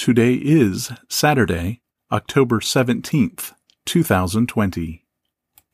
Today is Saturday, October 17th, 2020.